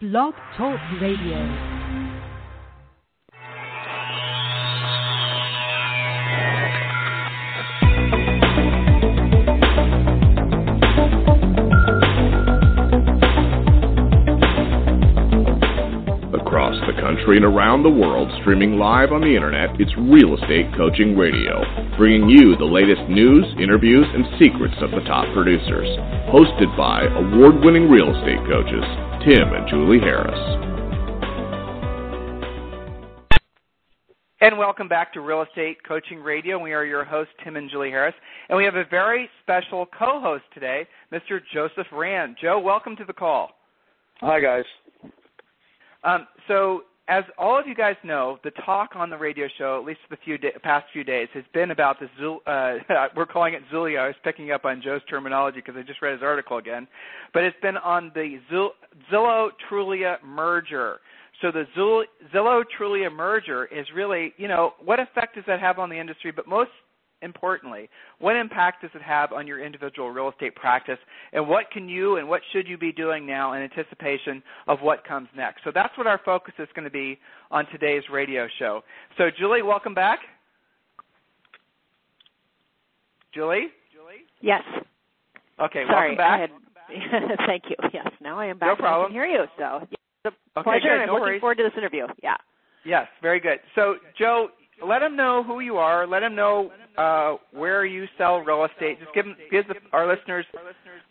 Blog Talk Radio. Country and around the world, streaming live on the internet, it's Real Estate Coaching Radio, bringing you the latest news, interviews, and secrets of the top producers. Hosted by award winning real estate coaches, Tim and Julie Harris. And welcome back to Real Estate Coaching Radio. We are your hosts, Tim and Julie Harris. And we have a very special co host today, Mr. Joseph Rand. Joe, welcome to the call. Hi, guys. Um, so, as all of you guys know, the talk on the radio show, at least the few da- past few days, has been about the Zul- uh, we're calling it Zulia. I was picking up on Joe's terminology because I just read his article again, but it's been on the Zil- Zillow Trulia merger. So the Zillow Trulia merger is really, you know, what effect does that have on the industry? But most importantly, what impact does it have on your individual real estate practice, and what can you and what should you be doing now in anticipation of what comes next? So that's what our focus is going to be on today's radio show. So, Julie, welcome back. Julie? Julie? Yes. Okay, Sorry, welcome back. Had, thank you. Yes, now I am back. No and I problem. can hear you. So it's a Okay, pleasure, good. and I'm No looking forward to this interview. Yeah. Yes, very good. So, Joe, let them know who you are. Let them know uh, where you sell real estate. Just give, 'em- give the, our listeners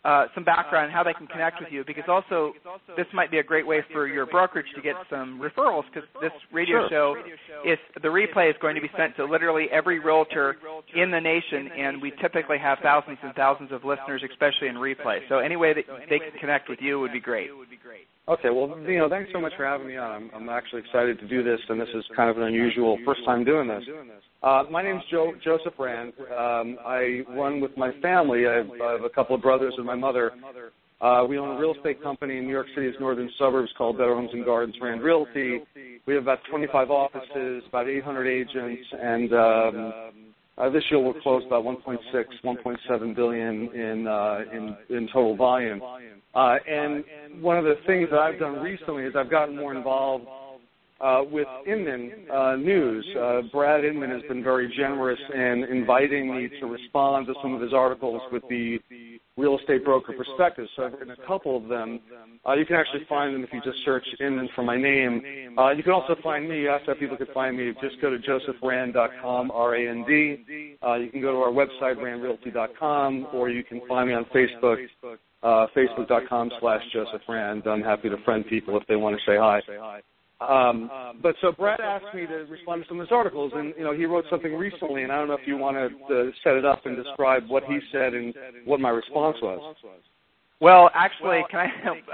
uh, some background on how they can connect with you, because also this might be a great way for your brokerage to get some referrals. Because this radio show is the replay is going to be sent to literally every realtor in the nation, and we typically have thousands and thousands of listeners, especially in replay. So any way that they can connect with you would be great. Okay, well, you know, thanks so much for having me on. I'm, I'm actually excited to do this, and this is kind of an unusual first time doing this. Uh, my name's Joe Joseph Rand. Um, I run with my family. I have, I have a couple of brothers and my mother. Uh, we own a real estate company in New York City's northern suburbs called Better Homes and Gardens Rand Realty. We have about 25 offices, about 800 agents, and um, uh, this year we'll close about 1.6, 1.7 billion in uh, in in total volume. Uh, and one of the things that I've done recently is I've gotten more involved with Inman News. Brad Inman has been very generous in inviting me to respond to some of his articles with the real estate broker perspective. So I've written a couple of them. Uh, you can actually find them if you just search Inman for my name. Uh, you can also find me. I asked that people could find me. Just go to josephrand.com, R-A-N-D. Uh, you can go to our website, randrealty.com, or you can find me on Facebook, uh, facebook.com slash Joseph Rand. I'm happy to friend people if they want to say hi. Um, but so Brad asked me to respond to some of his articles, and you know he wrote something recently, and I don't know if you want to uh, set it up and describe what he said and what my response was. Well, actually, can I?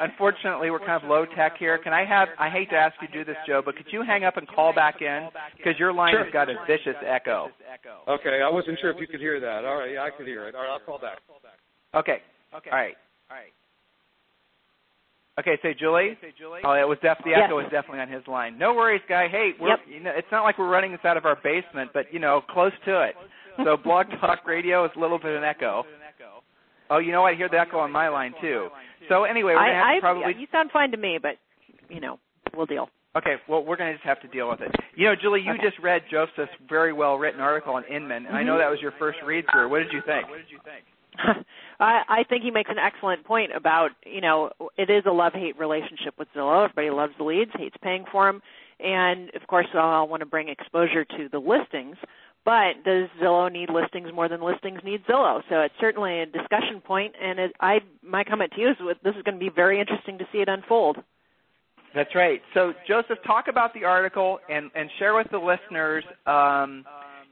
Unfortunately, we're kind of low tech here. Can I have? I hate to ask you to do this, Joe, but could you hang up and call back in because your line Sure. has got a vicious echo. Okay, I wasn't sure if you could hear that. All right, yeah, I could hear it. All right, I'll call back. Okay. All right. Okay, say Julie. Oh, it was def- the Yes. echo was definitely on his line. No worries, guy. Hey, we're, Yep. you know, it's not like we're running this out of our basement, but you know, close to it. So Blog Talk Radio is a little bit of an echo. Oh, you know what? I hear the echo on my line too. So anyway, we're gonna have I, to I, probably you sound fine to me, but you know, we'll deal. Okay, well, we're going to just have to deal with it. You know, Julie, you Okay. just read Joseph's very well written article on Inman, and I know Mhm. that was your first read through. What did you think? What did you think? I, I think he makes an excellent point about you know it is a love hate relationship with Zillow. Everybody loves the leads, hates paying for them, and of course I'll want to bring exposure to the listings. But does Zillow need listings more than listings need Zillow? So it's certainly a discussion point, and it, I my comment to you is this is going to be very interesting to see it unfold. That's right. So, Joseph, talk about the article and, and share with the listeners, um,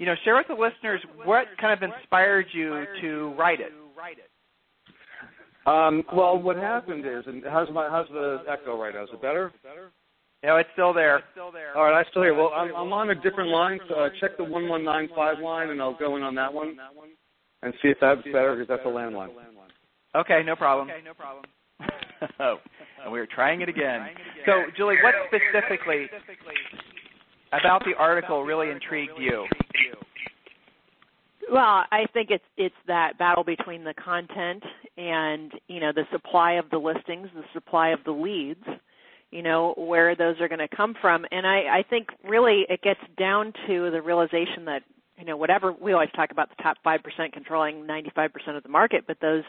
you know, share with the listeners what kind of inspired you to write it. Um, well, what happened is, and how's my how's the echo right now? Is it better? No, it's still there. Still there. All right, I still hear. Well, I'm, I'm on a different line, so uh, check the one one nine five line, and I'll go in on that one and see if that's better because that's a landline. Okay, no problem. Okay, no problem. oh, and we are trying it again. So, Julie, what specifically about the article really intrigued you? Well, I think it's it's that battle between the content and you know the supply of the listings, the supply of the leads, you know, where those are going to come from. And I, I think really it gets down to the realization that, you know, whatever we always talk about the top 5% controlling 95% of the market, but those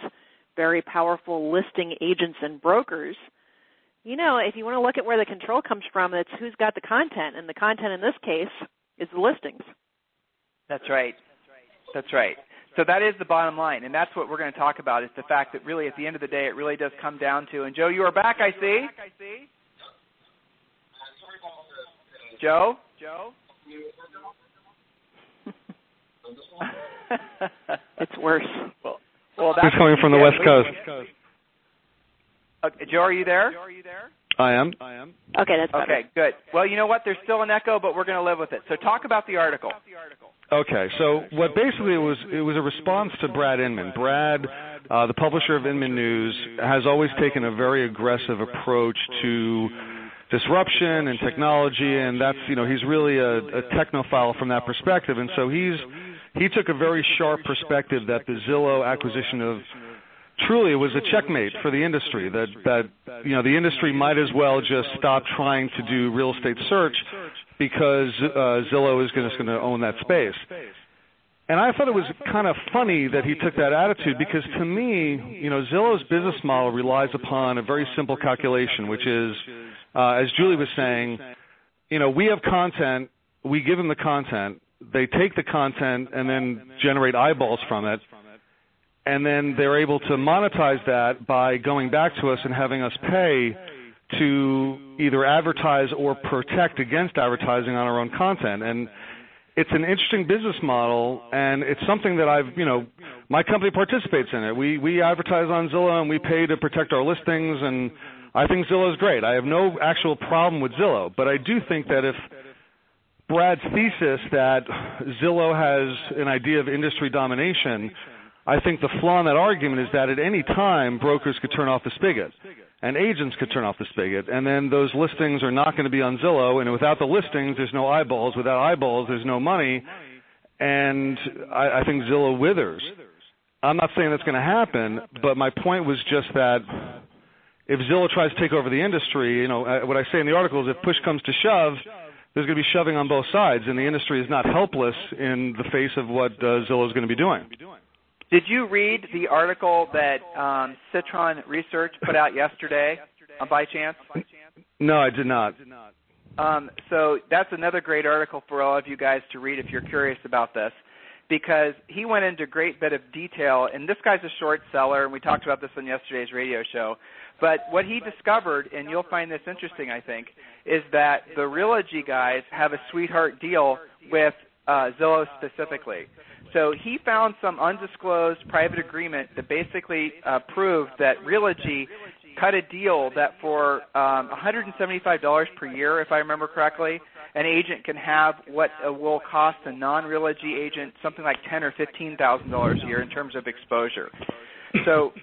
very powerful listing agents and brokers, you know, if you want to look at where the control comes from, it's who's got the content. And the content in this case is the listings. That's right. That's right. So that is the bottom line, and that's what we're going to talk about. Is the fact that really, at the end of the day, it really does come down to. And Joe, you are back, I see. Joe. Joe. it's worse. Well, well, that's Who's coming from the West Coast? Okay, Joe, are you there? Joe, are you there? I am. I am. Okay, that's better. Okay, good. Well, you know what? There's still an echo, but we're going to live with it. So talk about the article. Okay, so what basically it was it was a response to Brad Inman. Brad, uh, the publisher of Inman News, has always taken a very aggressive approach to disruption and technology, and that's you know he's really a, a technophile from that perspective, and so he's he took a very sharp perspective that the Zillow acquisition of Trulia it was a checkmate for the industry that that you know the industry might as well just stop trying to do real estate search because uh, Zillow is going to own that space. And I thought it was kind of funny that he took that attitude because to me, you know, Zillow's business model relies upon a very simple calculation, which is, uh, as Julie was saying, you know, we have content, we give them the content, they take the content and then generate eyeballs from it, and then they're able to monetize that by going back to us and having us pay to either advertise or protect against advertising on our own content. And it's an interesting business model, and it's something that I've, you know, my company participates in it. We we advertise on Zillow and we pay to protect our listings, and I think Zillow is great. I have no actual problem with Zillow, but I do think that if Brad's thesis that Zillow has an idea of industry domination, I think the flaw in that argument is that at any time brokers could turn off the spigot and agents could turn off the spigot, and then those listings are not going to be on Zillow. And without the listings, there's no eyeballs. Without eyeballs, there's no money, and I, I think Zillow withers. I'm not saying that's going to happen, but my point was just that if Zillow tries to take over the industry, you know, what I say in the article is if push comes to shove, there's going to be shoving on both sides, and the industry is not helpless in the face of what uh, Zillow is going to be doing. Did you read the article that um, Citron Research put out yesterday, uh, by chance? No, I did not. Um, so that's another great article for all of you guys to read if you're curious about this, because he went into a great bit of detail. And this guy's a short seller, and we talked about this on yesterday's radio show. But what he discovered, and you'll find this interesting, I think, is that the Realogy guys have a sweetheart deal with uh, Zillow specifically. So he found some undisclosed private agreement that basically uh, proved that Realogy cut a deal that for um, $175 per year, if I remember correctly, an agent can have what uh, will cost a non-Realogy agent something like ten or fifteen thousand dollars a year in terms of exposure. So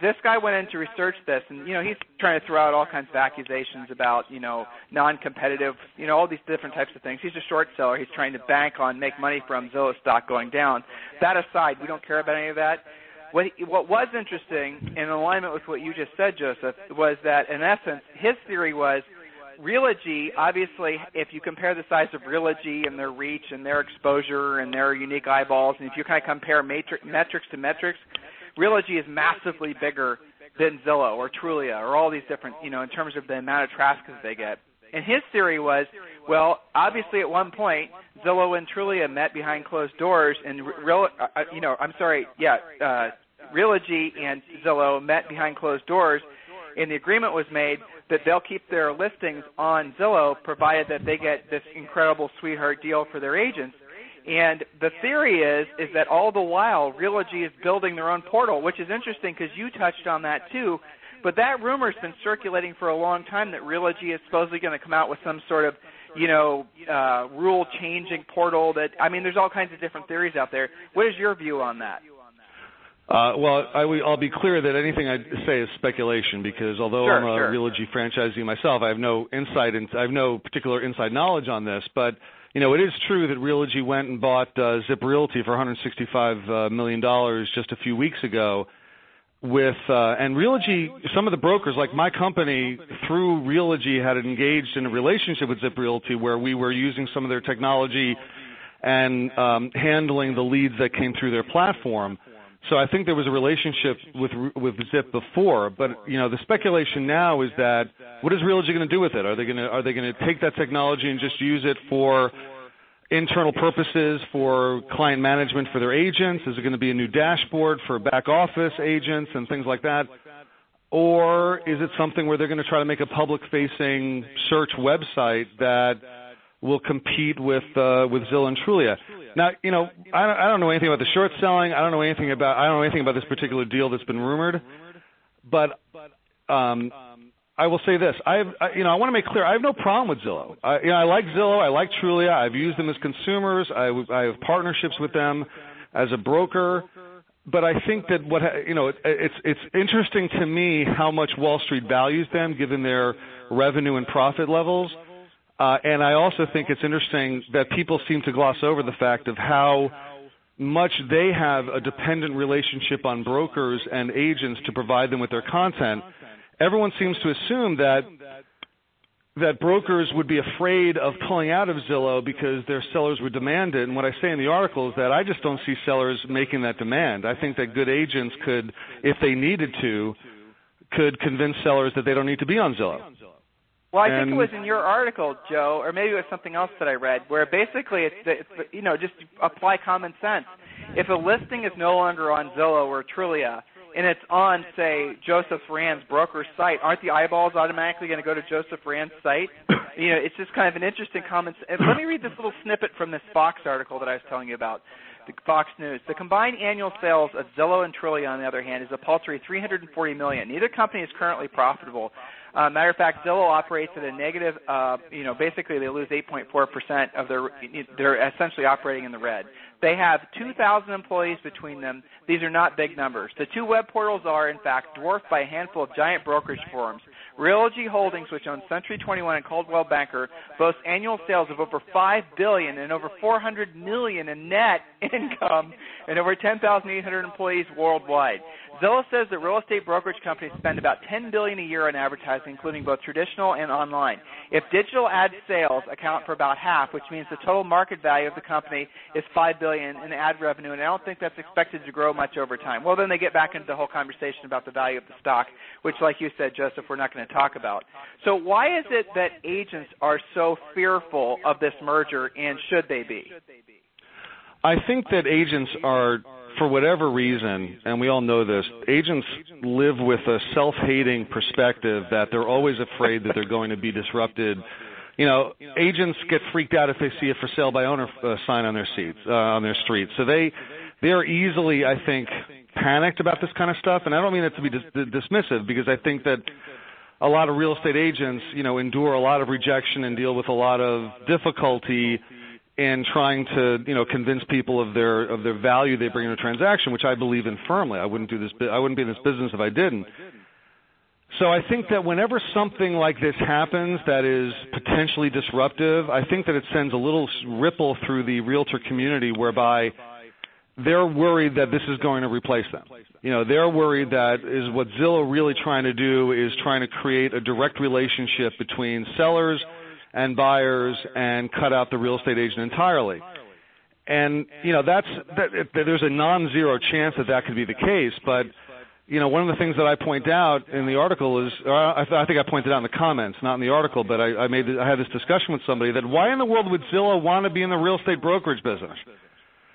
this guy went in to research this, and you know he's trying to throw out all kinds of accusations about you know non-competitive, you know all these different types of things. He's a short seller. He's trying to bank on make money from Zillow stock going down. That aside, we don't care about any of that. What what was interesting in alignment with what you just said, Joseph, was that in essence his theory was Realogy, obviously, if you compare the size of Realogy and their reach and their exposure and their unique eyeballs, and if you kind of compare metrics to metrics, Realogy is massively bigger than Zillow or Trulia or all these different, you know, in terms of the amount of traffic that they get. And his theory was, well, obviously at one point Zillow and Trulia met behind closed doors, and real, uh, uh, you know, I'm sorry, yeah, uh, Realogy and Zillow met behind closed doors, and the agreement was made that they'll keep their listings on Zillow provided that they get this incredible sweetheart deal for their agents. And the theory is is that all the while Realogy is building their own portal, which is interesting because you touched on that too. But that rumor's been circulating for a long time that Realogy is supposedly going to come out with some sort of, you know, uh, rule changing portal. That I mean, there's all kinds of different theories out there. What is your view on that? Uh, well, I, will be clear that anything I say is speculation because although sure, I'm a sure. Realogy franchisee myself, I have no insight and I have no particular inside knowledge on this. But you know, it is true that Realogy went and bought uh, Zip Realty for 165 uh, million dollars just a few weeks ago. with uh, and Realogy. Some of the brokers, like my company, through Realogy, had engaged in a relationship with Zip Realty where we were using some of their technology and um, handling the leads that came through their platform. So I think there was a relationship with with Zip before, but you know the speculation now is that what is Realogy going to do with it? Are they going to are they going to take that technology and just use it for internal purposes for client management for their agents? Is it going to be a new dashboard for back office agents and things like that? Or is it something where they're going to try to make a public facing search website that will compete with uh, with Zillow and Trulia? Now, you know, I don't, I don't know anything about the short selling. I don't know anything about I don't know anything about this particular deal that's been rumored. But um, I will say this: I have, I, you know, I want to make clear I have no problem with Zillow. I, you know, I like Zillow. I like Trulia. I've used them as consumers. I, I have partnerships with them as a broker. But I think that what you know, it, it's it's interesting to me how much Wall Street values them, given their revenue and profit levels. Uh, and I also think it's interesting that people seem to gloss over the fact of how much they have a dependent relationship on brokers and agents to provide them with their content everyone seems to assume that that brokers would be afraid of pulling out of Zillow because their sellers would demand it. And what I say in the article is that I just don't see sellers making that demand. I think that good agents could, if they needed to, could convince sellers that they don't need to be on Zillow. Well, I and, think it was in your article, Joe, or maybe it was something else that I read, where basically it's, it's you know just apply common sense. If a listing is no longer on Zillow or Trulia, and it's on, say, Joseph Rand's broker site, aren't the eyeballs automatically going to go to Joseph Rand's site? You know, it's just kind of an interesting comment. Let me read this little snippet from this Fox article that I was telling you about. Fox News. The combined annual sales of Zillow and Trulia, on the other hand, is a paltry 340 million. Neither company is currently profitable. Uh, matter of fact, Zillow operates at a negative. Uh, you know, basically they lose 8.4 percent of their. They're essentially operating in the red. They have 2,000 employees between them. These are not big numbers. The two web portals are, in fact, dwarfed by a handful of giant brokerage firms. Realogy Holdings, which owns Century 21 and Coldwell Banker, boasts annual sales of over 5 billion and over 400 million in net income and over 10,800 employees worldwide. Zillow says that real estate brokerage companies spend about 10 billion a year on advertising, including both traditional and online. If digital ad sales account for about half, which means the total market value of the company is 5 billion in ad revenue, and I don't think that's expected to grow much over time. Well, then they get back into the whole conversation about the value of the stock, which, like you said, Joseph, we're not going to talk about. So why is it that agents are so fearful of this merger, and should they be? I think that agents are for whatever reason, and we all know this, agents live with a self-hating perspective that they're always afraid that they're going to be disrupted. You know, agents get freaked out if they see a for sale by owner uh, sign on their seats uh, on their streets. So they they are easily, I think, panicked about this kind of stuff. And I don't mean that to be dis- dismissive because I think that a lot of real estate agents, you know, endure a lot of rejection and deal with a lot of difficulty and trying to you know convince people of their of their value they bring in a transaction, which I believe in firmly. I wouldn't do this. I wouldn't be in this business if I didn't. So I think that whenever something like this happens that is potentially disruptive, I think that it sends a little ripple through the realtor community whereby they're worried that this is going to replace them. You know, they're worried that is what Zillow really trying to do is trying to create a direct relationship between sellers and buyers and cut out the real estate agent entirely. And you know that's that, there's a non-zero chance that that could be the case, but you know one of the things that I point out in the article is, I, I think I pointed out in the comments, not in the article, but I, I made I had this discussion with somebody that why in the world would Zillow want to be in the real estate brokerage business?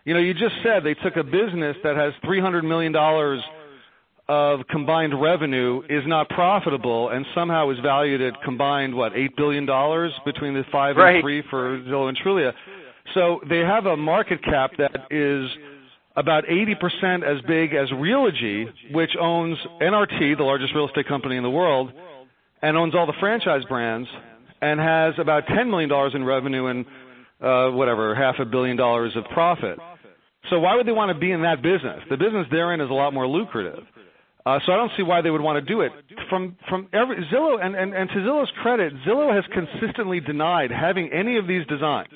You know, you just said they took a business that has three hundred million dollars of combined revenue is not profitable and somehow is valued at combined what eight billion dollars between the five right. and three for Zillow and Trulia. So they have a market cap that is about 80% as big as Realogy, which owns NRT, the largest real estate company in the world, and owns all the franchise brands, and has about $10 million in revenue and uh, whatever half a billion dollars of profit. So why would they want to be in that business? The business they're in is a lot more lucrative. Uh, so I don't see why they would want to do it. From from every Zillow and, and, and to Zillow's credit, Zillow has consistently denied having any of these designs.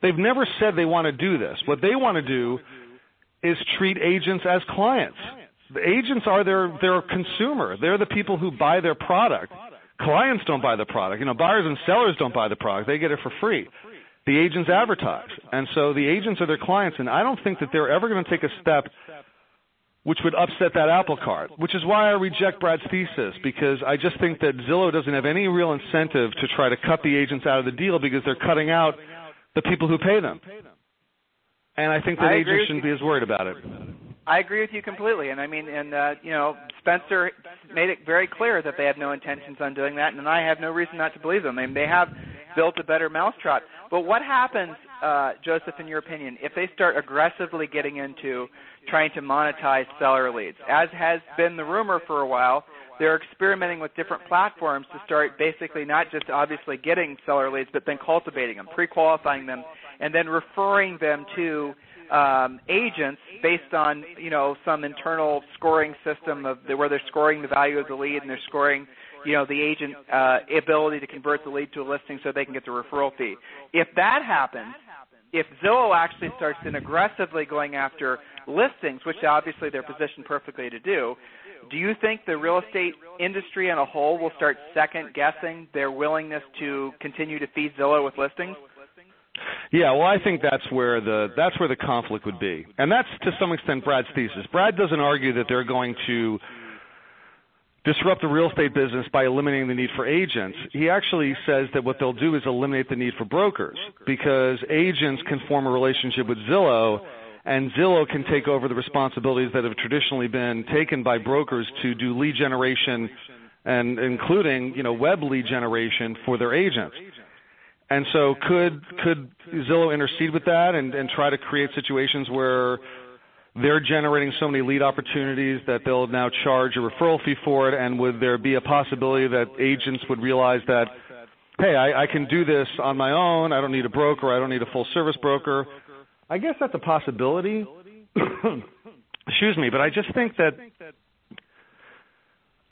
They've never said they want to do this. What they want to do is treat agents as clients. The agents are their their consumer. They're the people who buy their product. Clients don't buy the product. You know, buyers and sellers don't buy the product. They get it for free. The agents advertise. And so the agents are their clients and I don't think that they're ever going to take a step which would upset that apple cart, which is why I reject Brad's thesis because I just think that Zillow doesn't have any real incentive to try to cut the agents out of the deal because they're cutting out the people who pay them. And I think that I agents shouldn't be as worried about it. I agree with you completely, and I mean, and uh, you know, Spencer made it very clear that they have no intentions on doing that, and I have no reason not to believe them. I mean, they have built a better mousetrap. But what happens, uh, Joseph, in your opinion, if they start aggressively getting into trying to monetize seller leads? As has been the rumor for a while, they're experimenting with different platforms to start basically not just obviously getting seller leads, but then cultivating them, pre-qualifying them, and then referring them to um, agents based on you know some internal scoring system of the, where they're scoring the value of the lead and they're scoring you know the agent uh, ability to convert the lead to a listing so they can get the referral fee. If that happens, if Zillow actually starts in aggressively going after listings, which obviously they're positioned perfectly to do, do you think the real estate industry in a whole will start second guessing their willingness to continue to feed Zillow with listings? Yeah, well, I think that's where the that's where the conflict would be, and that's to some extent Brad's thesis. Brad doesn't argue that they're going to disrupt the real estate business by eliminating the need for agents. He actually says that what they'll do is eliminate the need for brokers because agents can form a relationship with Zillow and Zillow can take over the responsibilities that have traditionally been taken by brokers to do lead generation and including, you know, web lead generation for their agents. And so could could Zillow intercede with that and, and try to create situations where they're generating so many lead opportunities that they'll now charge a referral fee for it? And would there be a possibility that agents would realize that, hey, I, I can do this on my own. I don't need a broker. I don't need a full service broker. I guess that's a possibility. Excuse me, but I just think that,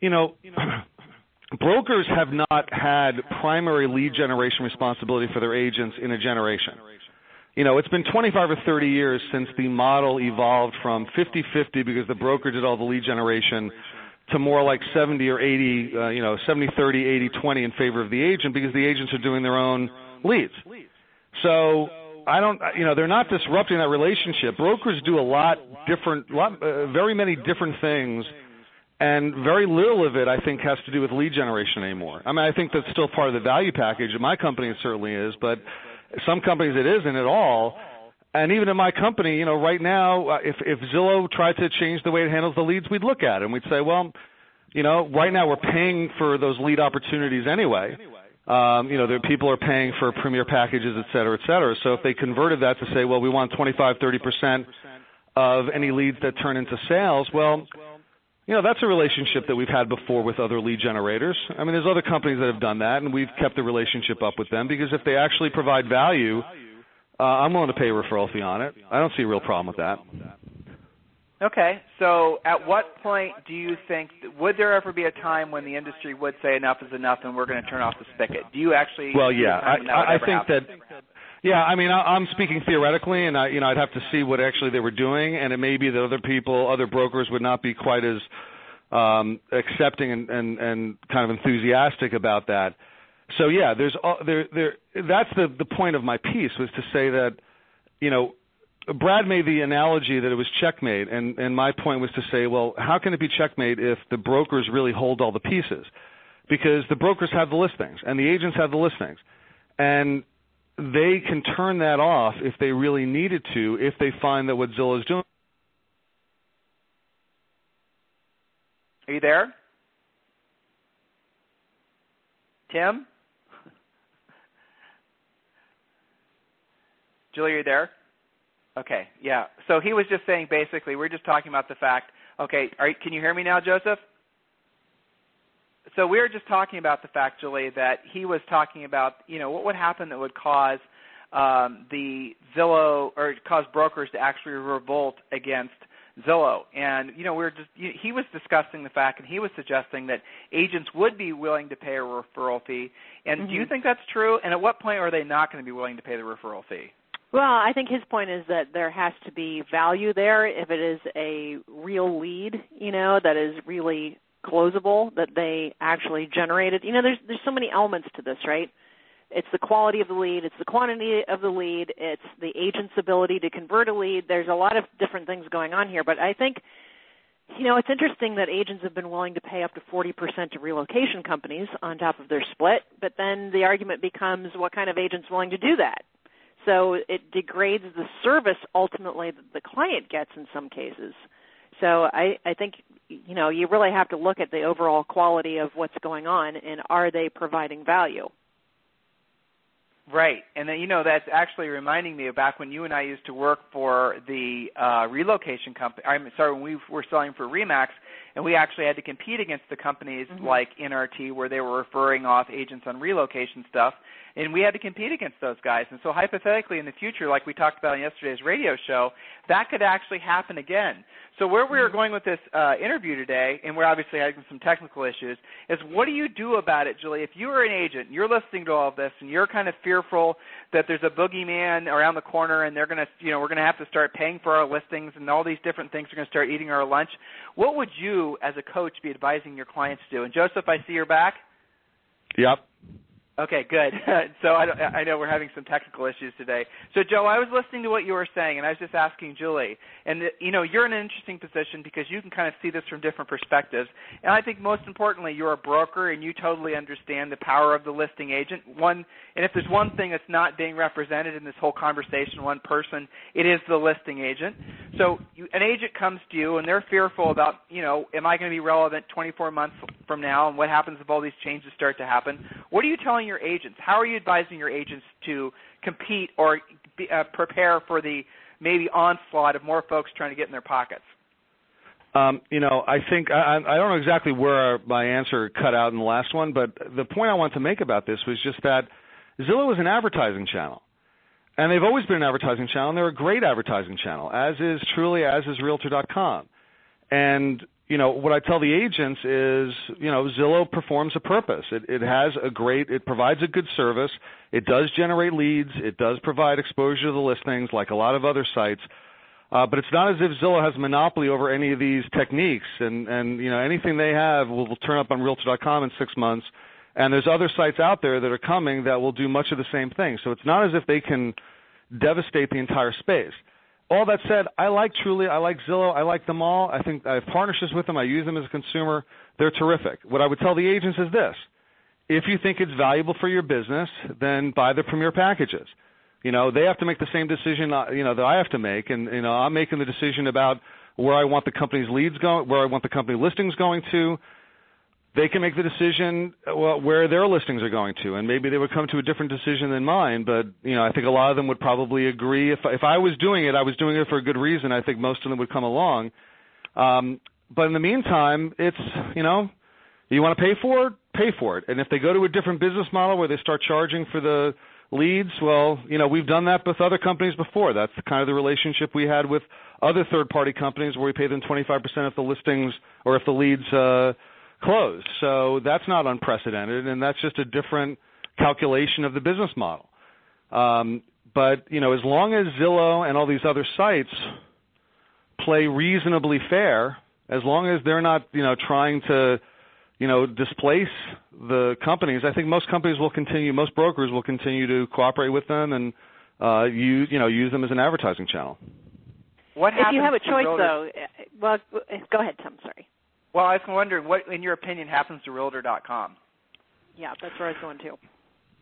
you know, brokers have not had primary lead generation responsibility for their agents in a generation. You know, it's been 25 or 30 years since the model evolved from 50-50 because the broker did all the lead generation to more like 70 or 80, uh, you know, 70 30, 80 20 in favor of the agent because the agents are doing their own leads. So I don't, you know, they're not disrupting that relationship. Brokers do a lot different, lot, uh, very many different things and very little of it, I think, has to do with lead generation anymore. I mean, I think that's still part of the value package. My company, certainly is, but some companies it isn't at all. And even in my company, you know, right now, uh, if if Zillow tried to change the way it handles the leads, we'd look at it and we'd say, well, you know, right now we're paying for those lead opportunities anyway. Um, you know, there, people are paying for premier packages, et cetera, et cetera. So if they converted that to say, well, we want 25, 30 percent of any leads that turn into sales, well, you know, that's a relationship that we've had before with other lead generators. I mean, there's other companies that have done that, and we've kept the relationship up with them because if they actually provide value, uh, I'm willing to pay a referral fee on it. I don't see a real problem with that. Okay, so at what point do you think would there ever be a time when the industry would say enough is enough and we're going to turn off the spigot? Do you actually? Well, yeah, I, I, I think that yeah, I mean, I'm speaking theoretically, and I, you know, I'd have to see what actually they were doing, and it may be that other people, other brokers, would not be quite as um, accepting and, and, and kind of enthusiastic about that. So yeah, there's there there. That's the the point of my piece was to say that, you know, Brad made the analogy that it was checkmate, and and my point was to say, well, how can it be checkmate if the brokers really hold all the pieces? Because the brokers have the listings, and the agents have the listings, and they can turn that off if they really needed to, if they find that what Zillow is doing. Are you there? Tim? Julie, are you there? Okay, yeah. So he was just saying basically, we're just talking about the fact. Okay, are, can you hear me now, Joseph? So we were just talking about the fact, Julie, that he was talking about, you know, what would happen that would cause um, the Zillow or cause brokers to actually revolt against Zillow. And you know, we are just he was discussing the fact, and he was suggesting that agents would be willing to pay a referral fee. And mm-hmm. do you think that's true? And at what point are they not going to be willing to pay the referral fee? Well, I think his point is that there has to be value there if it is a real lead, you know, that is really closable that they actually generated. You know, there's there's so many elements to this, right? It's the quality of the lead, it's the quantity of the lead, it's the agent's ability to convert a lead. There's a lot of different things going on here, but I think you know, it's interesting that agents have been willing to pay up to 40% to relocation companies on top of their split, but then the argument becomes what kind of agent's willing to do that? So it degrades the service ultimately that the client gets in some cases. So I, I think you know you really have to look at the overall quality of what's going on and are they providing value. Right, and then you know that's actually reminding me of back when you and I used to work for the uh, relocation company. I'm sorry, when we were selling for Remax, and we actually had to compete against the companies mm-hmm. like NRT where they were referring off agents on relocation stuff, and we had to compete against those guys. And so hypothetically, in the future, like we talked about in yesterday's radio show, that could actually happen again. So where we are mm-hmm. going with this uh, interview today, and we're obviously having some technical issues, is what do you do about it, Julie? If you are an agent, and you're listening to all of this, and you're kind of fearful that there's a boogeyman around the corner, and they're going to, you know, we're going to have to start paying for our listings, and all these different things are going to start eating our lunch. What would you, as a coach, be advising your clients to do? And Joseph, I see you're back. Yep. Okay, good. so I, I, know we're having some technical issues today. So Joe, I was listening to what you were saying, and I was just asking Julie. And you know, you're in an interesting position because you can kind of see this from different perspectives. And I think most importantly, you're a broker, and you totally understand the power of the listing agent. One, and if there's one thing that's not being represented in this whole conversation, one person, it is the listing agent. So you, an agent comes to you, and they're fearful about, you know, am I going to be relevant 24 months from now, and what happens if all these changes start to happen? What are you telling your agents? How are you advising your agents to compete or be, uh, prepare for the maybe onslaught of more folks trying to get in their pockets? Um, you know, I think I, I don't know exactly where my answer cut out in the last one, but the point I want to make about this was just that Zillow is an advertising channel. And they've always been an advertising channel, and they're a great advertising channel, as is Trulia as is Realtor.com. And you know what I tell the agents is, you know, Zillow performs a purpose. It, it has a great, it provides a good service. It does generate leads. It does provide exposure to the listings, like a lot of other sites. Uh, but it's not as if Zillow has monopoly over any of these techniques, and and you know anything they have will, will turn up on Realtor.com in six months. And there's other sites out there that are coming that will do much of the same thing. So it's not as if they can devastate the entire space all that said, I like Trulia, I like Zillow, I like them all. I think I have partnerships with them. I use them as a consumer. They're terrific. What I would tell the agents is this: if you think it's valuable for your business, then buy the premier packages. You know, they have to make the same decision, uh, you know, that I have to make, and you know, I'm making the decision about where I want the company's leads going, where I want the company listings going to, they can make the decision well, where their listings are going to, and maybe they would come to a different decision than mine. But you know, I think a lot of them would probably agree. If if I was doing it, I was doing it for a good reason. I think most of them would come along. Um, but in the meantime, it's you know, you want to pay for it, pay for it. And if they go to a different business model where they start charging for the leads, well, you know, we've done that with other companies before. That's kind of the relationship we had with other third-party companies where we pay them 25% if the listings or if the leads. Uh, closed. So that's not unprecedented, and that's just a different calculation of the business model. Um, but you know, as long as Zillow and all these other sites play reasonably fair, as long as they're not you know trying to you know displace the companies, I think most companies will continue, most brokers will continue to cooperate with them and uh, use you know use them as an advertising channel. What if you have a choice, though? Well, go ahead, Tom. Sorry. Well, I was wondering what, in your opinion, happens to Realtor.com. Yeah, that's where I was going to.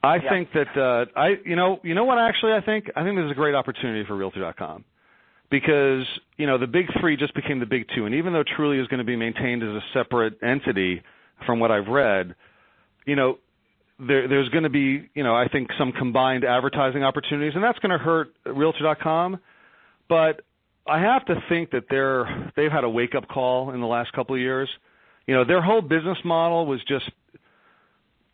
I yeah. think that uh, I, you know, you know what? Actually, I think I think this is a great opportunity for Realtor.com because you know the big three just became the big two, and even though Trulia is going to be maintained as a separate entity, from what I've read, you know, there, there's going to be, you know, I think some combined advertising opportunities, and that's going to hurt Realtor.com. But I have to think that they're they've had a wake up call in the last couple of years. You know, their whole business model was just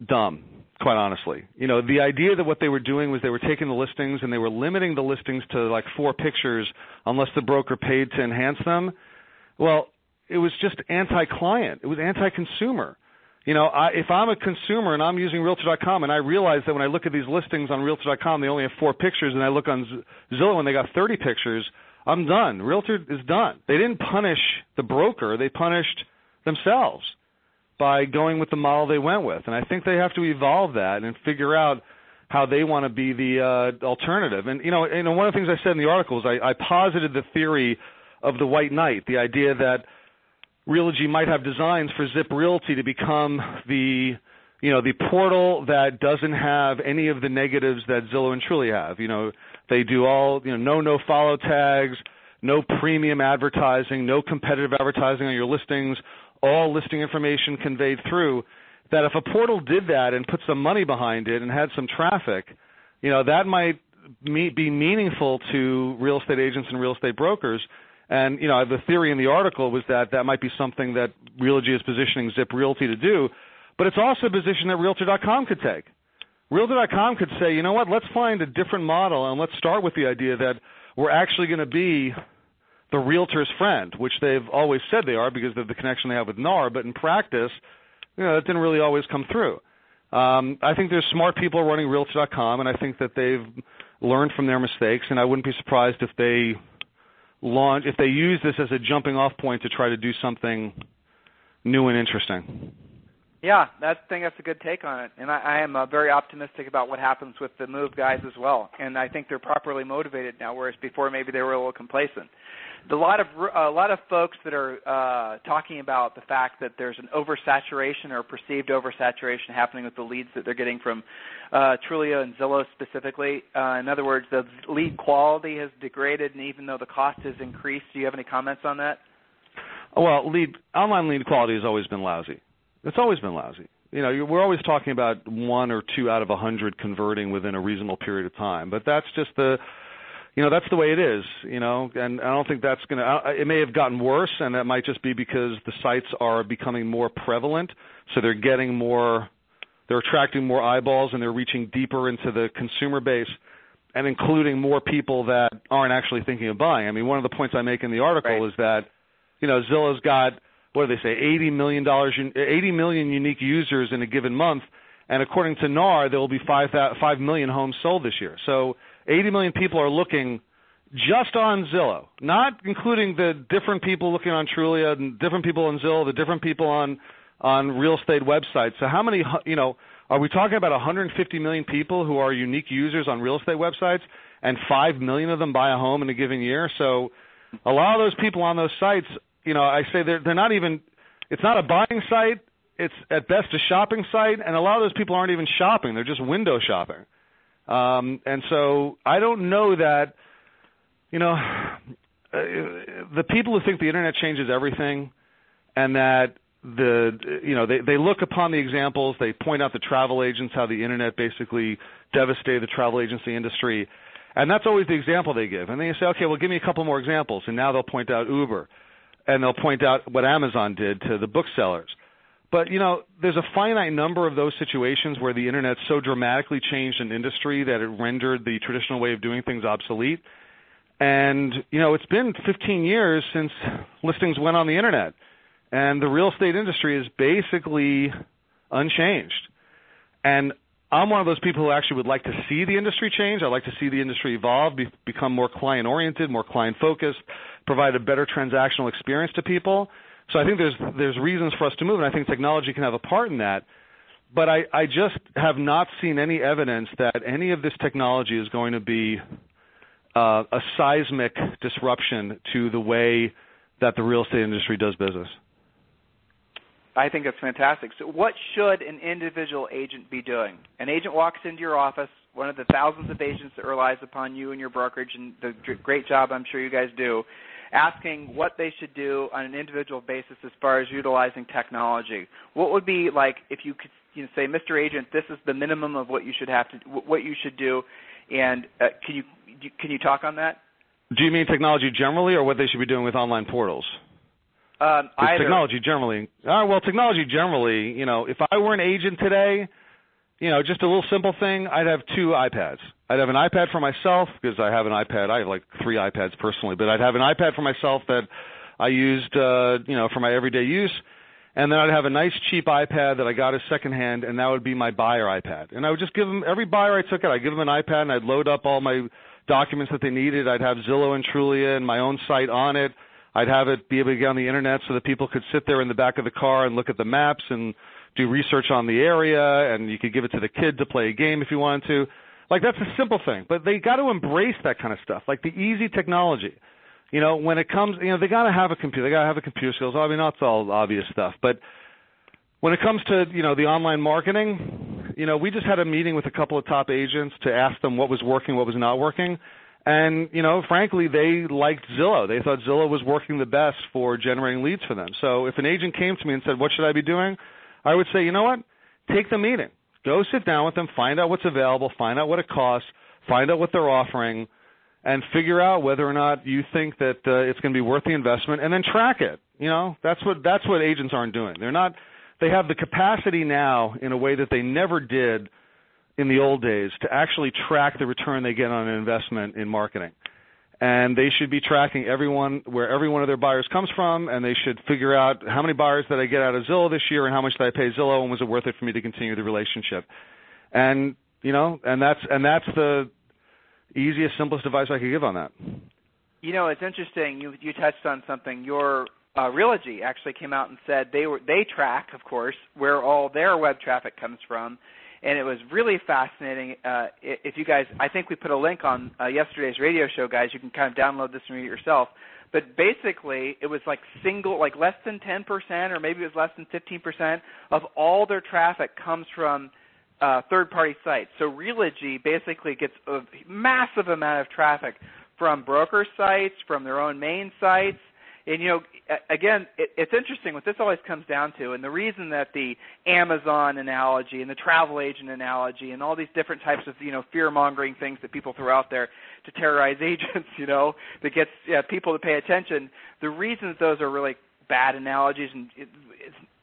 dumb, quite honestly. You know, the idea that what they were doing was they were taking the listings and they were limiting the listings to like four pictures unless the broker paid to enhance them. Well, it was just anti-client. It was anti-consumer. You know, I, if I'm a consumer and I'm using Realtor.com and I realize that when I look at these listings on Realtor.com, they only have four pictures, and I look on Z- Zillow and they got 30 pictures, I'm done. Realtor is done. They didn't punish the broker; they punished themselves by going with the model they went with. And I think they have to evolve that and figure out how they want to be the uh, alternative. And you know, one of the things I said in the article is I, I posited the theory of the white knight, the idea that Realogy might have designs for Zip Realty to become the you know the portal that doesn't have any of the negatives that Zillow and Trulia have. You know, they do all you know no no follow tags, no premium advertising, no competitive advertising on your listings, all listing information conveyed through. That if a portal did that and put some money behind it and had some traffic, you know that might be meaningful to real estate agents and real estate brokers and you know, the theory in the article was that that might be something that Realogy is positioning Zip Realty to do, but it's also a position that Realtor.com could take. Realtor.com could say, you know what, let's find a different model and let's start with the idea that we're actually going to be the realtor's friend, which they've always said they are because of the connection they have with NAR, but in practice, you know, that didn't really always come through. Um, I think there's smart people running Realtor.com, and I think that they've learned from their mistakes, and I wouldn't be surprised if they launch if they use this as a jumping off point to try to do something new and interesting. Yeah, I think that's a good take on it, and I, I am uh, very optimistic about what happens with the move guys as well. And I think they're properly motivated now, whereas before maybe they were a little complacent. A lot of a lot of folks that are uh, talking about the fact that there's an oversaturation or perceived oversaturation happening with the leads that they're getting from uh, Trulia and Zillow specifically. Uh, in other words, the lead quality has degraded, and even though the cost has increased, do you have any comments on that? Well, lead online lead quality has always been lousy. It's always been lousy. You know, we're always talking about one or two out of a hundred converting within a reasonable period of time, but that's just the you know that's the way it is you know and i don't think that's going to it may have gotten worse and that might just be because the sites are becoming more prevalent so they're getting more they're attracting more eyeballs and they're reaching deeper into the consumer base and including more people that aren't actually thinking of buying. I mean, one of the points I make in the article right. is that, you know, Zillow's got what do they say, 80 million dollars, 80 million unique users in a given month, and according to NAR, there will be 5 5 million homes sold this year. So, 80 million people are looking just on Zillow, not including the different people looking on Trulia and different people on Zillow, the different people on on real estate websites. So how many, you know, are we talking about 150 million people who are unique users on real estate websites, and 5 million of them buy a home in a given year? So a lot of those people on those sites, you know, I say they're they're not even. It's not a buying site. It's at best a shopping site, and a lot of those people aren't even shopping. They're just window shopping. Um, and so I don't know that, you know, uh, the people who think the internet changes everything, and that the you know they they look upon the examples they point out the travel agents how the internet basically devastated the travel agency industry and that's always the example they give and then you say okay well give me a couple more examples and now they'll point out uber and they'll point out what amazon did to the booksellers but you know there's a finite number of those situations where the internet so dramatically changed an industry that it rendered the traditional way of doing things obsolete and you know it's been 15 years since listings went on the internet and the real estate industry is basically unchanged. And I'm one of those people who actually would like to see the industry change. I'd like to see the industry evolve, be, become more client oriented, more client focused, provide a better transactional experience to people. So I think there's there's reasons for us to move, and I think technology can have a part in that. But I, I just have not seen any evidence that any of this technology is going to be uh, a seismic disruption to the way that the real estate industry does business. I think that's fantastic. So, what should an individual agent be doing? An agent walks into your office, one of the thousands of agents that relies upon you and your brokerage and the great job I'm sure you guys do, asking what they should do on an individual basis as far as utilizing technology. What would be like if you could you know, say, Mr. Agent, this is the minimum of what you should have to, what you should do, and uh, can you can you talk on that? Do you mean technology generally, or what they should be doing with online portals? Um, technology generally. Uh, well, technology generally. You know, if I were an agent today, you know, just a little simple thing, I'd have two iPads. I'd have an iPad for myself because I have an iPad. I have like three iPads personally, but I'd have an iPad for myself that I used, uh, you know, for my everyday use, and then I'd have a nice cheap iPad that I got as secondhand, and that would be my buyer iPad. And I would just give them every buyer I took it, I'd give them an iPad, and I'd load up all my documents that they needed. I'd have Zillow and Trulia and my own site on it. I'd have it be able to get on the internet so that people could sit there in the back of the car and look at the maps and do research on the area, and you could give it to the kid to play a game if you wanted to. Like that's a simple thing, but they got to embrace that kind of stuff, like the easy technology. You know, when it comes, you know, they got to have a computer. They got to have a computer skills. I mean, that's all obvious stuff, but when it comes to you know the online marketing, you know, we just had a meeting with a couple of top agents to ask them what was working, what was not working. And you know, frankly, they liked Zillow. They thought Zillow was working the best for generating leads for them. So if an agent came to me and said, "What should I be doing?" I would say, "You know what? Take the meeting. Go sit down with them, find out what's available, find out what it costs, find out what they're offering, and figure out whether or not you think that uh, it's going to be worth the investment, and then track it. You know, that's what that's what agents aren't doing. They're not. They have the capacity now in a way that they never did in the old days to actually track the return they get on an investment in marketing and they should be tracking everyone where every one of their buyers comes from, and they should figure out how many buyers did I get out of Zillow this year, and how much did I pay Zillow, and was it worth it for me to continue the relationship? And you know, and that's and that's the easiest, simplest advice I could give on that. You know, it's interesting. You you touched on something. Your uh, Realogy actually came out and said they were they track, of course, where all their web traffic comes from, and it was really fascinating. Uh, if you guys, I think we put a link on uh, yesterday's radio show, guys. You can kind of download this and read it yourself. But basically, it was like single, like less than 10%, or maybe it was less than 15% of all their traffic comes from uh, third-party sites. So Realogy basically gets a massive amount of traffic from broker sites, from their own main sites, and you know, again, it, it's interesting what this always comes down to, and the reason that the Amazon analogy and the travel agent analogy and all these different types of you know fear mongering things that people throw out there to terrorize agents, you know, that gets yeah, people to pay attention. The reason that those are really bad analogies and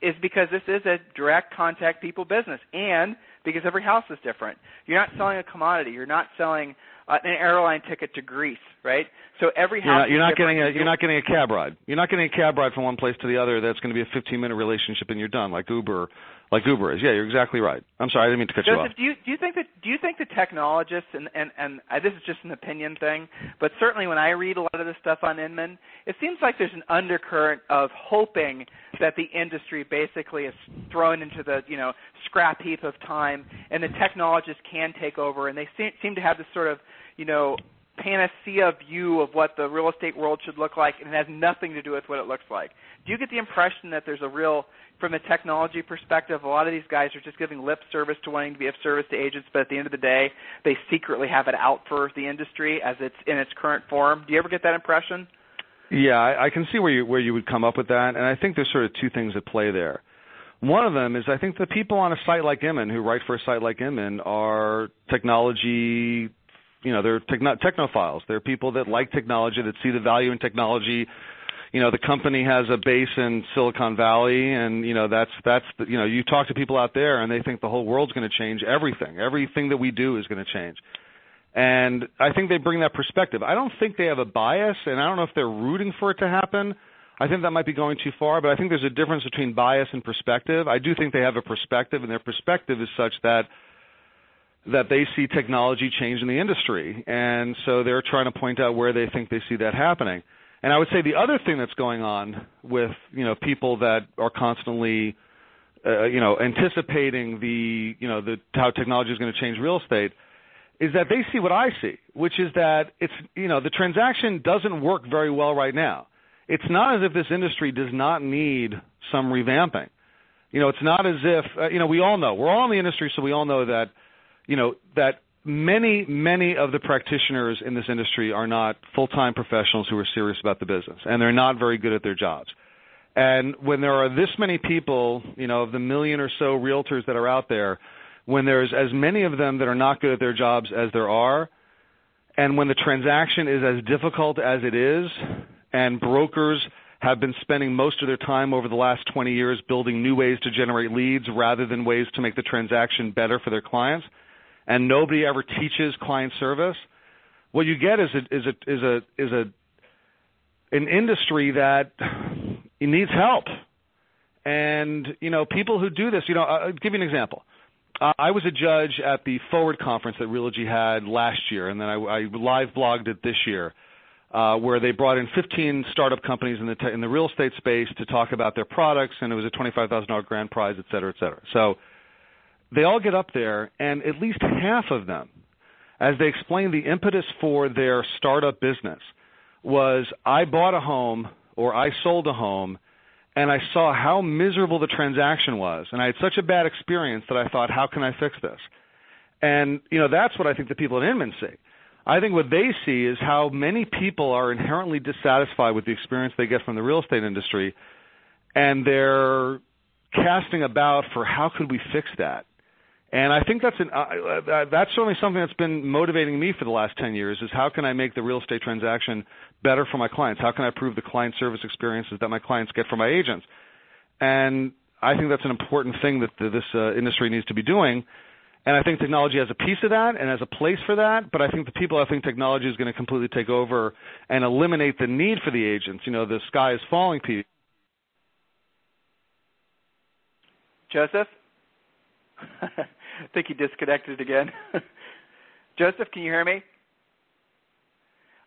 is because this is a direct contact people business, and because every house is different. You're not selling a commodity. You're not selling uh, an airline ticket to Greece, right? So every house. You're not, you're not getting a you're not getting a cab ride. You're not getting a cab ride from one place to the other. That's going to be a 15 minute relationship and you're done, like Uber, like Uber is. Yeah, you're exactly right. I'm sorry, I didn't mean to cut Joseph, you off. Do you do you think that do you think the technologists and and and uh, this is just an opinion thing, but certainly when I read a lot of this stuff on Inman, it seems like there's an undercurrent of hoping that the industry basically is thrown into the you know scrap heap of time, and the technologists can take over, and they seem, seem to have this sort of you know, panacea view of what the real estate world should look like, and it has nothing to do with what it looks like. Do you get the impression that there's a real, from a technology perspective, a lot of these guys are just giving lip service to wanting to be of service to agents, but at the end of the day, they secretly have it out for the industry as it's in its current form? Do you ever get that impression? Yeah, I, I can see where you where you would come up with that, and I think there's sort of two things at play there. One of them is I think the people on a site like Inman who write for a site like Inman are technology you know they're techno- technophiles. They're people that like technology, that see the value in technology. You know, the company has a base in Silicon Valley, and you know that's that's the, you know you talk to people out there, and they think the whole world's going to change. Everything, everything that we do is going to change. And I think they bring that perspective. I don't think they have a bias, and I don't know if they're rooting for it to happen. I think that might be going too far, but I think there's a difference between bias and perspective. I do think they have a perspective, and their perspective is such that that they see technology change in the industry, and so they're trying to point out where they think they see that happening. And I would say the other thing that's going on with you know people that are constantly uh, you know anticipating the you know the how technology is going to change real estate is that they see what I see, which is that it's you know the transaction doesn't work very well right now. It's not as if this industry does not need some revamping. You know, it's not as if uh, you know we all know we're all in the industry, so we all know that you know that many many of the practitioners in this industry are not full-time professionals who are serious about the business and they're not very good at their jobs. And when there are this many people you know of the million or so realtors that are out there when there's as many of them that are not good at their jobs as there are and when the transaction is as difficult as it is and brokers have been spending most of their time over the last 20 years building new ways to generate leads rather than ways to make the transaction better for their clients and nobody ever teaches client service, what you get is a, is a, is a, is a, an industry that needs help. And you know, people who do this, you know, I'll give you an example. Uh, I was a judge at the Forward conference that Realogy had last year, and then I, I live blogged it this year, uh, where they brought in 15 startup companies in the te- in the real estate space to talk about their products, and it was a $25,000 grand prize, et cetera, et cetera. So they all get up there, and at least half of them, as they explain the impetus for their startup business, was I bought a home or I sold a home and I saw how miserable the transaction was, and I had such a bad experience that I thought, how can I fix this? And you know, that's what I think the people at Inman see. I think what they see is how many people are inherently dissatisfied with the experience they get from the real estate industry, and they're casting about for how could we fix that. And I think that's an uh, uh, that's certainly something that's been motivating me for the last 10 years is how can I make the real estate transaction better for my clients? How can I improve the client service experiences that my clients get from my agents? And I think that's an important thing that this uh, industry needs to be doing. And I think technology has a piece of that and has a place for that. But I think the people I think technology is going to completely take over and eliminate the need for the agents. You know, the sky is falling piece. Joseph? I think he disconnected again. Joseph, can you hear me?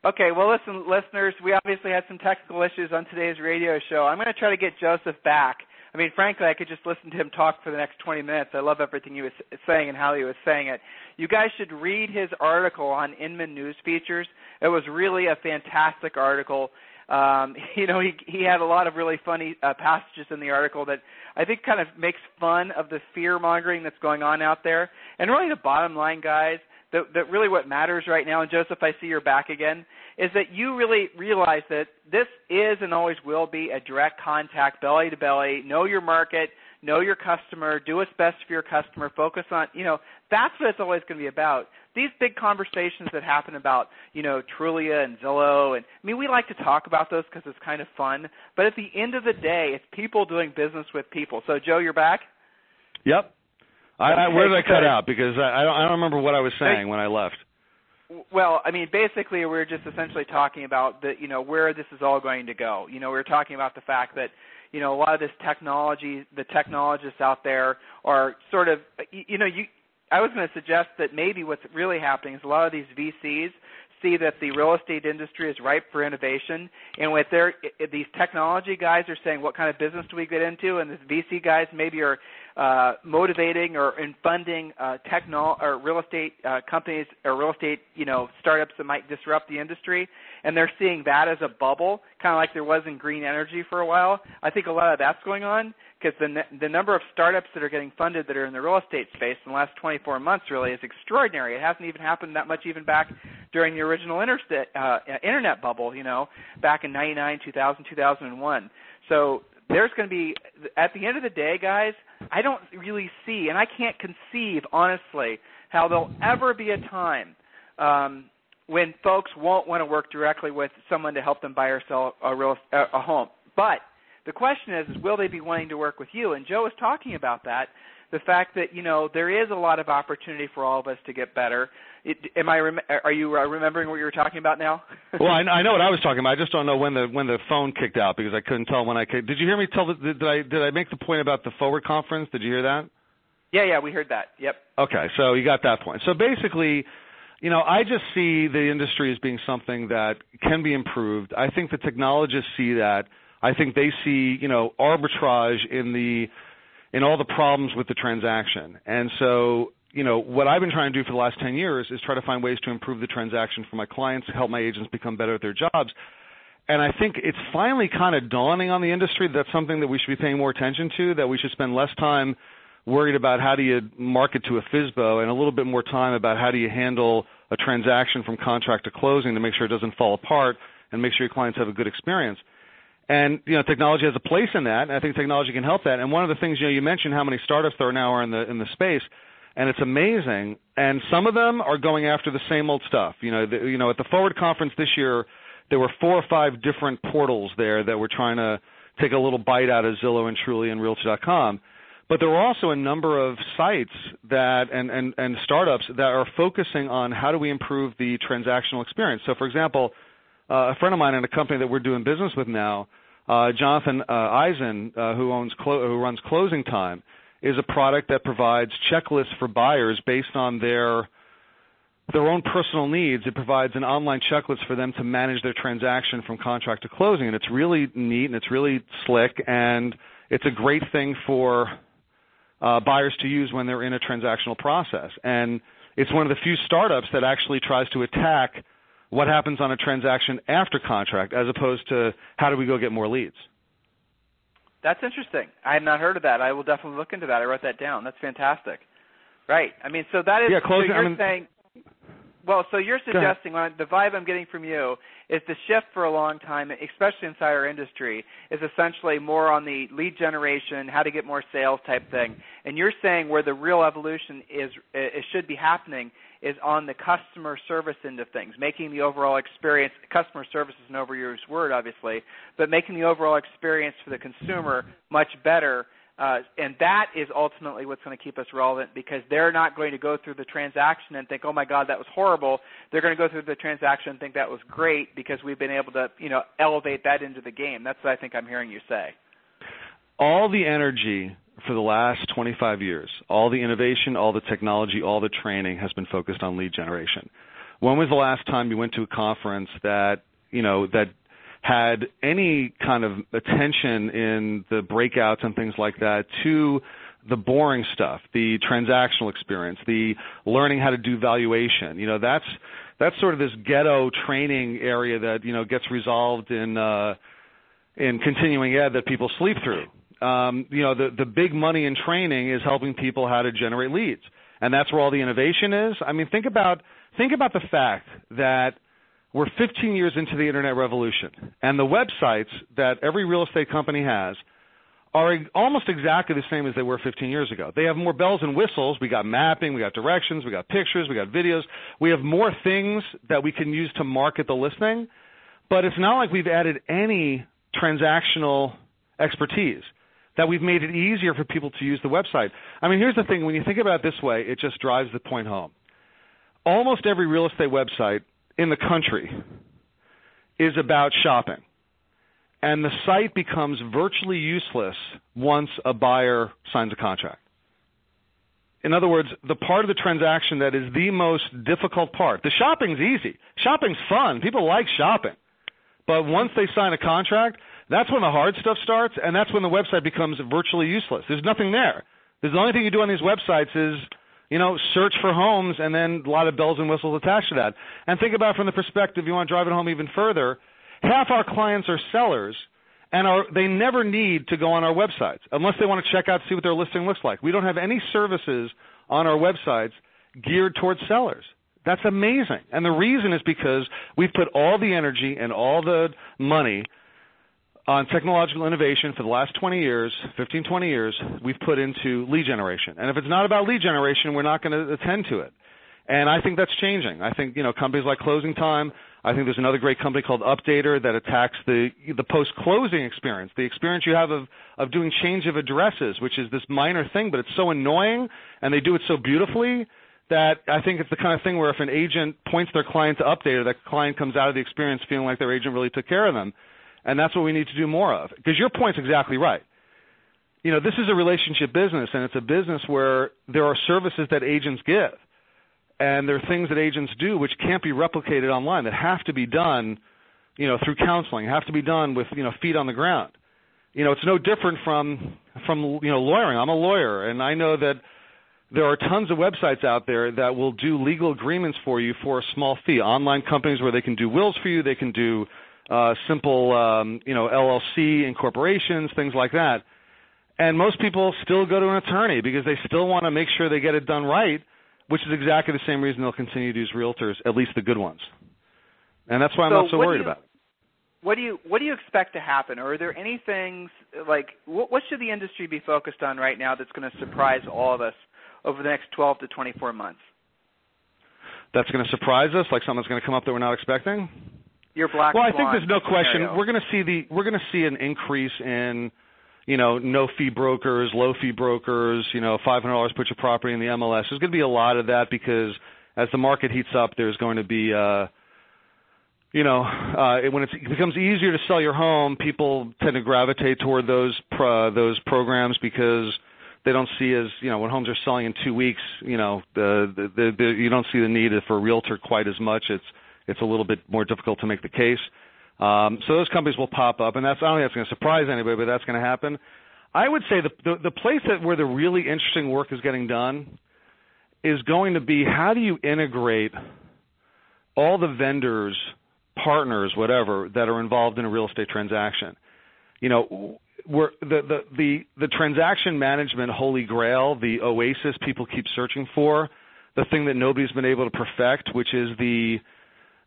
Okay, well, listen, listeners, we obviously had some technical issues on today's radio show. I'm going to try to get Joseph back. I mean, frankly, I could just listen to him talk for the next 20 minutes. I love everything he was saying and how he was saying it. You guys should read his article on Inman News Features. It was really a fantastic article. Um, you know, he he had a lot of really funny uh, passages in the article that I think kind of makes fun of the fear mongering that's going on out there. And really, the bottom line, guys, that, that really what matters right now, and Joseph, I see you're back again, is that you really realize that this is and always will be a direct contact, belly to belly, know your market, know your customer, do what's best for your customer, focus on, you know, that's what it's always going to be about. These big conversations that happen about, you know, Trulia and Zillow, and I mean, we like to talk about those because it's kind of fun. But at the end of the day, it's people doing business with people. So, Joe, you're back. Yep. I, I, where did I cut out? Because I, I don't, I don't remember what I was saying when I left. Well, I mean, basically, we we're just essentially talking about the, you know, where this is all going to go. You know, we we're talking about the fact that you know a lot of this technology the technologists out there are sort of you know you I was going to suggest that maybe what's really happening is a lot of these VCs see that the real estate industry is ripe for innovation, and with their these technology guys are saying, what kind of business do we get into? And the VC guys maybe are uh, motivating or in funding uh, techno or real estate uh, companies or real estate you know startups that might disrupt the industry, and they're seeing that as a bubble, kind of like there was in green energy for a while. I think a lot of that's going on because the the number of startups that are getting funded that are in the real estate space in the last 24 months really is extraordinary. It hasn't even happened that much even back during the original interstate, uh, internet bubble, you know, back in 99, 2000, 2001. So there's going to be at the end of the day, guys. I don't really see, and I can't conceive honestly how there'll ever be a time um, when folks won't want to work directly with someone to help them buy or sell a real a home. But the question is, is will they be wanting to work with you? And Joe was talking about that, the fact that you know there is a lot of opportunity for all of us to get better. It, am I? Rem- are you uh, remembering what you were talking about now? well, I, I know what I was talking about. I just don't know when the when the phone kicked out because I couldn't tell when I. Kicked. Did you hear me tell? The, did I did I make the point about the forward conference? Did you hear that? Yeah, yeah, we heard that. Yep. Okay, so you got that point. So basically, you know, I just see the industry as being something that can be improved. I think the technologists see that. I think they see, you know, arbitrage in the in all the problems with the transaction. And so, you know, what I've been trying to do for the last 10 years is try to find ways to improve the transaction for my clients, help my agents become better at their jobs. And I think it's finally kind of dawning on the industry that that's something that we should be paying more attention to, that we should spend less time worried about how do you market to a FSBO and a little bit more time about how do you handle a transaction from contract to closing to make sure it doesn't fall apart and make sure your clients have a good experience. And you know, technology has a place in that, and I think technology can help that. And one of the things you know, you mentioned how many startups there are now are in the in the space, and it's amazing. And some of them are going after the same old stuff. You know, the, you know, at the Forward conference this year, there were four or five different portals there that were trying to take a little bite out of Zillow and Trulia and Realtor.com. But there are also a number of sites that and, and, and startups that are focusing on how do we improve the transactional experience. So, for example, uh, a friend of mine in a company that we're doing business with now Uh, Jonathan uh, Eisen, uh, who owns Clo- who runs Closing Time, is a product that provides checklists for buyers based on their their own personal needs. It provides an online checklist for them to manage their transaction from contract to closing, and it's really neat and it's really slick, and it's a great thing for uh, buyers to use when they're in a transactional process. And it's one of the few startups that actually tries to attack what happens on a transaction after contract as opposed to how do we go get more leads. That's interesting. I have not heard of that. I will definitely look into that. I wrote that down. That's fantastic. Right. I mean, so that is yeah, closing, so you're I mean, saying well, so you're suggesting when the vibe I'm getting from you is the shift for a long time, especially inside our industry, is essentially more on the lead generation, how to get more sales type thing. And you're saying where the real evolution is it should be happening is on the customer service end of things, making the overall experience customer service is an overused word obviously, but making the overall experience for the consumer much better uh, and that is ultimately what's going to keep us relevant because they're not going to go through the transaction and think, "Oh my God, that was horrible." They're going to go through the transaction and think that was great because we've been able to, you know, elevate that into the game. That's what I think I'm hearing you say. All the energy for the last 25 years, all the innovation, all the technology, all the training has been focused on lead generation. When was the last time you went to a conference that you know that had any kind of attention in the breakouts and things like that to the boring stuff, the transactional experience, the learning how to do valuation. You know, that's that's sort of this ghetto training area that you know gets resolved in uh, in continuing ed that people sleep through. Um, you know, the the big money in training is helping people how to generate leads, and that's where all the innovation is. I mean, think about think about the fact that we're 15 years into the internet revolution, and the websites that every real estate company has are almost exactly the same as they were 15 years ago. They have more bells and whistles. We got mapping, we got directions, we got pictures, we got videos. We have more things that we can use to market the listing, but it's not like we've added any transactional expertise that we've made it easier for people to use the website. I mean, here's the thing, when you think about it this way, it just drives the point home. Almost every real estate website in the country is about shopping. And the site becomes virtually useless once a buyer signs a contract. In other words, the part of the transaction that is the most difficult part, the shopping's easy. Shopping's fun. People like shopping. But once they sign a contract, that's when the hard stuff starts, and that's when the website becomes virtually useless. There's nothing there. The only thing you do on these websites is you know, search for homes and then a lot of bells and whistles attached to that. And think about it from the perspective, you want to drive it home even further, half our clients are sellers and are, they never need to go on our websites unless they want to check out see what their listing looks like. We don't have any services on our websites geared towards sellers. That's amazing. And the reason is because we've put all the energy and all the money on technological innovation for the last 20 years, 15, 20 years, we've put into lead generation. And if it's not about lead generation, we're not going to attend to it. And I think that's changing. I think, you know, companies like Closing Time, I think there's another great company called Updater that attacks the the post-closing experience, the experience you have of of doing change of addresses, which is this minor thing, but it's so annoying, and they do it so beautifully that I think it's the kind of thing where if an agent points their client to Updater, that client comes out of the experience feeling like their agent really took care of them and that's what we need to do more of. Because your point's exactly right. You know, this is a relationship business, and it's a business where there are services that agents give, and there are things that agents do which can't be replicated online that have to be done, you know, through counseling, have to be done with you know feet on the ground. You know, it's no different from from you know lawyering. I'm a lawyer, and I know that there are tons of websites out there that will do legal agreements for you for a small fee. Online companies where they can do wills for you, they can do uh, simple, um, you know, LLC incorporations, things like that. And most people still go to an attorney because they still want to make sure they get it done right, which is exactly the same reason they'll continue to use realtors, at least the good ones. And that's why I'm so not so worried you, about it. What do you what do you expect to happen? Or are there any things like what, what should the industry be focused on right now that's going to surprise all of us over the next 12 to 24 months? That's going to surprise us, like something's going to come up that we're not expecting your black well, I think there's no question scenario. we're going to see the we're going to see an increase in you know no fee brokers, low fee brokers. You know, five hundred dollars put your property in the MLS. There's going to be a lot of that because as the market heats up, there's going to be uh, you know, uh, when it's, it becomes easier to sell your home, people tend to gravitate toward those pro, those programs because they don't see as you know when homes are selling in two weeks, you know, the, the, the, the you don't see the need for a realtor quite as much. It's it's a little bit more difficult to make the case. Um, so those companies will pop up, and that's I don't think that's going to surprise anybody, but that's going to happen. I would say the, the the place that where the really interesting work is getting done is going to be how do you integrate all the vendors partners, whatever, that are involved in a real estate transaction. You know, we're, the, the, the, the transaction management holy grail, the oasis people keep searching for, the thing that nobody's been able to perfect, which is the,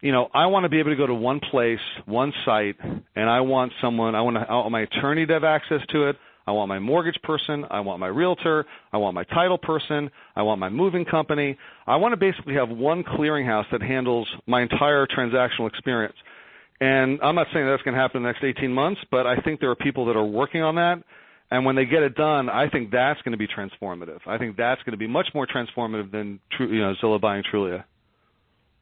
you know, I want to be able to go to one place, one site, and I want someone, I want, to, I want my attorney to have access to it. I want my mortgage person. I want my realtor. I want my title person. I want my moving company. I want to basically have one clearinghouse that handles my entire transactional experience. And I'm not saying that's going to happen in the next 18 months, but I think there are people that are working on that. And when they get it done, I think that's going to be transformative. I think that's going to be much more transformative than you know Zillow buying Trulia.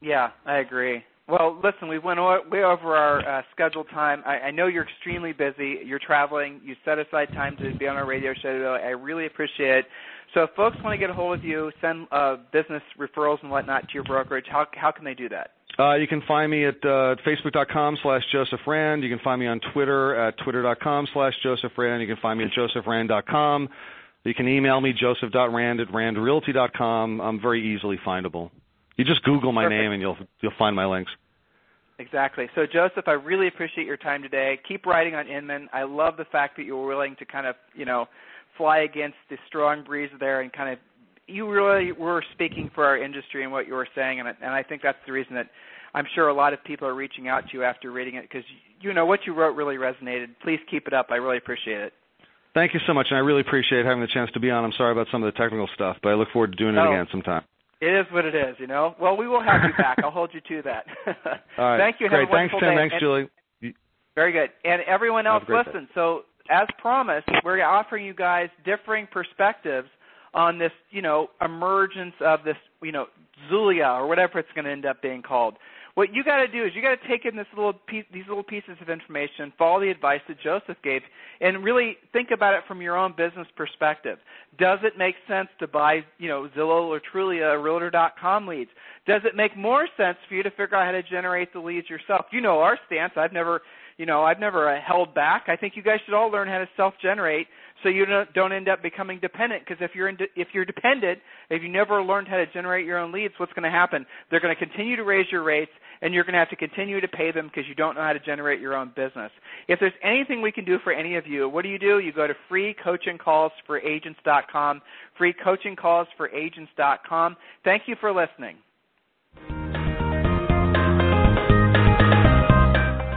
Yeah, I agree. Well, listen, we went way over our uh, scheduled time. I, I know you're extremely busy. You're traveling. You set aside time to be on our radio show. Today. I really appreciate it. So, if folks want to get a hold of you, send uh, business referrals and whatnot to your brokerage, how how can they do that? Uh, you can find me at uh, facebook.com slash Joseph Rand. You can find me on Twitter at twitter.com slash Joseph Rand. You can find me at josephrand.com. You can email me joseph.rand at randrealty.com. I'm very easily findable. You just Google my Perfect. name and you'll you'll find my links. Exactly. So, Joseph, I really appreciate your time today. Keep writing on Inman. I love the fact that you were willing to kind of, you know, fly against the strong breeze there and kind of, you really were speaking for our industry and what you were saying, and, I, and I think that's the reason that I'm sure a lot of people are reaching out to you after reading it because, you know, what you wrote really resonated. Please keep it up. I really appreciate it. Thank you so much, and I really appreciate having the chance to be on. I'm sorry about some of the technical stuff, but I look forward to doing it No. again sometime. It is what it is, you know. Well, we will have you back. I'll hold you to that. All right. Thank you. Great. Thanks, Tim. day. Thanks, And- Julie. Very good. And everyone else, Have a great listen. So, as promised, we're offering you guys differing perspectives on this, you know, emergence of this, you know, Zulia or whatever it's going to end up being called. What you got to do is you got to take in this little piece, these little pieces of information, follow the advice that Joseph gave, and really think about it from your own business perspective. Does it make sense to buy, you know, Zillow or Trulia or Realtor.com leads? Does it make more sense for you to figure out how to generate the leads yourself? You know our stance. I've never, you know, I've never uh, held back. I think you guys should all learn how to self-generate so you don't, end up becoming dependent. Because if you're in, if you're dependent, if you never learned how to generate your own leads, what's going to happen? They're going to continue to raise your rates, and you're going to have to continue to pay them because you don't know how to generate your own business. If there's anything we can do for any of you, what do you do? You go to freecoachingcallsforagents.com, freecoachingcallsforagents.com. Thank you for listening.